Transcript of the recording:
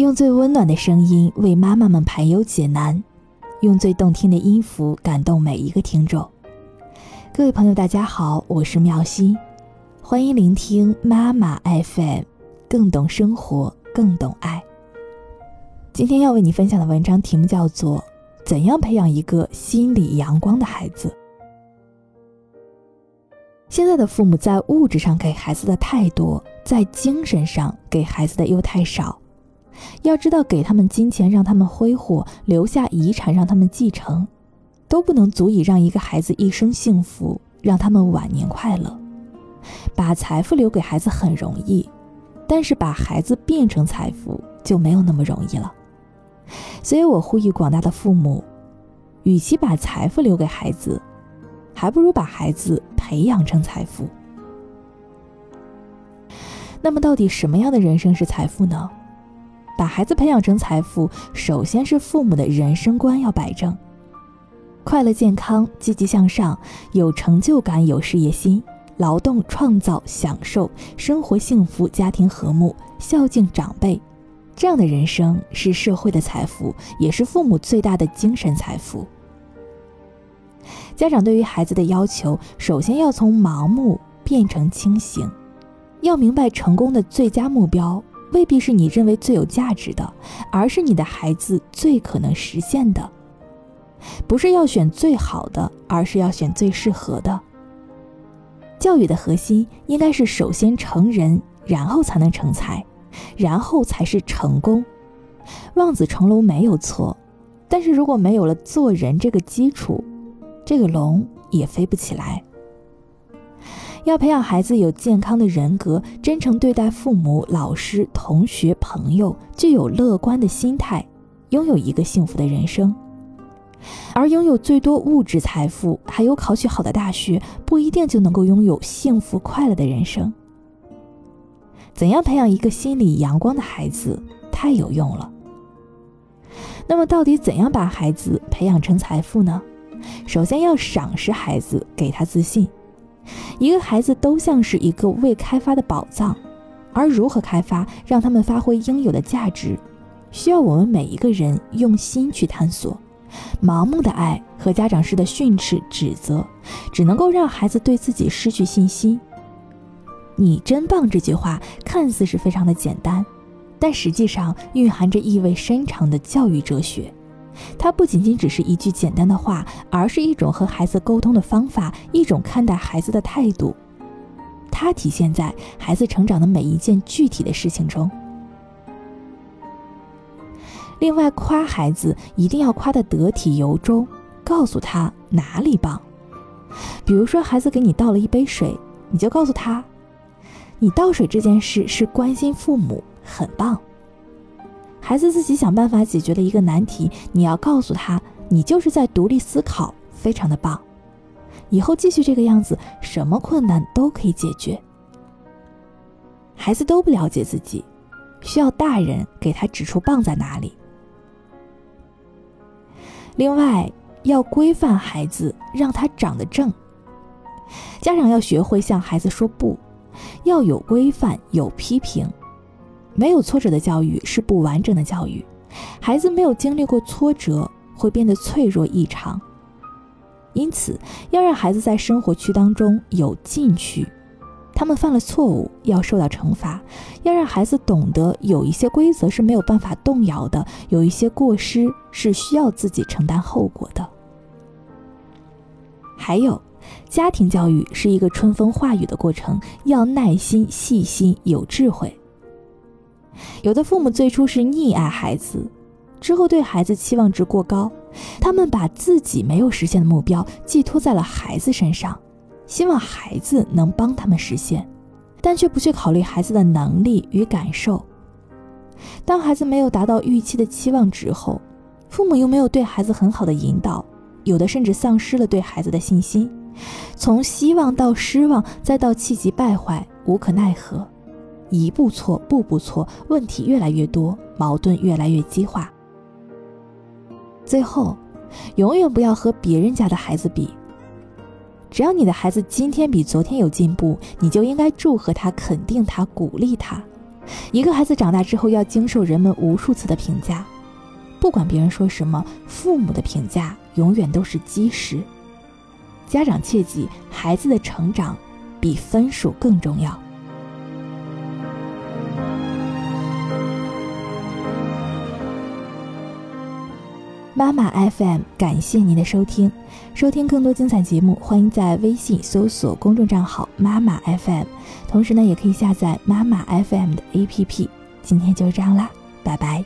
用最温暖的声音为妈妈们排忧解难，用最动听的音符感动每一个听众。各位朋友，大家好，我是妙心，欢迎聆听妈妈 FM，更懂生活，更懂爱。今天要为你分享的文章题目叫做《怎样培养一个心理阳光的孩子》。现在的父母在物质上给孩子的太多，在精神上给孩子的又太少。要知道，给他们金钱让他们挥霍，留下遗产让他们继承，都不能足以让一个孩子一生幸福，让他们晚年快乐。把财富留给孩子很容易，但是把孩子变成财富就没有那么容易了。所以我呼吁广大的父母，与其把财富留给孩子，还不如把孩子。培养成财富。那么，到底什么样的人生是财富呢？把孩子培养成财富，首先是父母的人生观要摆正：快乐、健康、积极向上、有成就感、有事业心、劳动创造、享受生活幸福、家庭和睦、孝敬长辈，这样的人生是社会的财富，也是父母最大的精神财富。家长对于孩子的要求，首先要从盲目变成清醒，要明白成功的最佳目标未必是你认为最有价值的，而是你的孩子最可能实现的。不是要选最好的，而是要选最适合的。教育的核心应该是首先成人，然后才能成才，然后才是成功。望子成龙没有错，但是如果没有了做人这个基础，这个龙也飞不起来。要培养孩子有健康的人格，真诚对待父母、老师、同学、朋友，具有乐观的心态，拥有一个幸福的人生。而拥有最多物质财富，还有考取好的大学，不一定就能够拥有幸福快乐的人生。怎样培养一个心理阳光的孩子，太有用了。那么，到底怎样把孩子培养成财富呢？首先要赏识孩子，给他自信。一个孩子都像是一个未开发的宝藏，而如何开发，让他们发挥应有的价值，需要我们每一个人用心去探索。盲目的爱和家长式的训斥、指责，只能够让孩子对自己失去信心。你真棒这句话看似是非常的简单，但实际上蕴含着意味深长的教育哲学。它不仅仅只是一句简单的话，而是一种和孩子沟通的方法，一种看待孩子的态度。它体现在孩子成长的每一件具体的事情中。另外，夸孩子一定要夸得得体由衷，告诉他哪里棒。比如说，孩子给你倒了一杯水，你就告诉他，你倒水这件事是关心父母，很棒。孩子自己想办法解决了一个难题，你要告诉他，你就是在独立思考，非常的棒。以后继续这个样子，什么困难都可以解决。孩子都不了解自己，需要大人给他指出棒在哪里。另外，要规范孩子，让他长得正。家长要学会向孩子说不，要有规范，有批评。没有挫折的教育是不完整的教育，孩子没有经历过挫折会变得脆弱异常。因此，要让孩子在生活区当中有禁区，他们犯了错误要受到惩罚，要让孩子懂得有一些规则是没有办法动摇的，有一些过失是需要自己承担后果的。还有，家庭教育是一个春风化雨的过程，要耐心、细心、有智慧。有的父母最初是溺爱孩子，之后对孩子期望值过高，他们把自己没有实现的目标寄托在了孩子身上，希望孩子能帮他们实现，但却不去考虑孩子的能力与感受。当孩子没有达到预期的期望值后，父母又没有对孩子很好的引导，有的甚至丧失了对孩子的信心，从希望到失望，再到气急败坏，无可奈何。一步错，步步错，问题越来越多，矛盾越来越激化。最后，永远不要和别人家的孩子比。只要你的孩子今天比昨天有进步，你就应该祝贺他、肯定他、鼓励他。一个孩子长大之后要经受人们无数次的评价，不管别人说什么，父母的评价永远都是基石。家长切记，孩子的成长比分数更重要。妈妈 FM，感谢您的收听。收听更多精彩节目，欢迎在微信搜索公众账号“妈妈 FM”，同时呢，也可以下载妈妈 FM 的 APP。今天就这样啦，拜拜。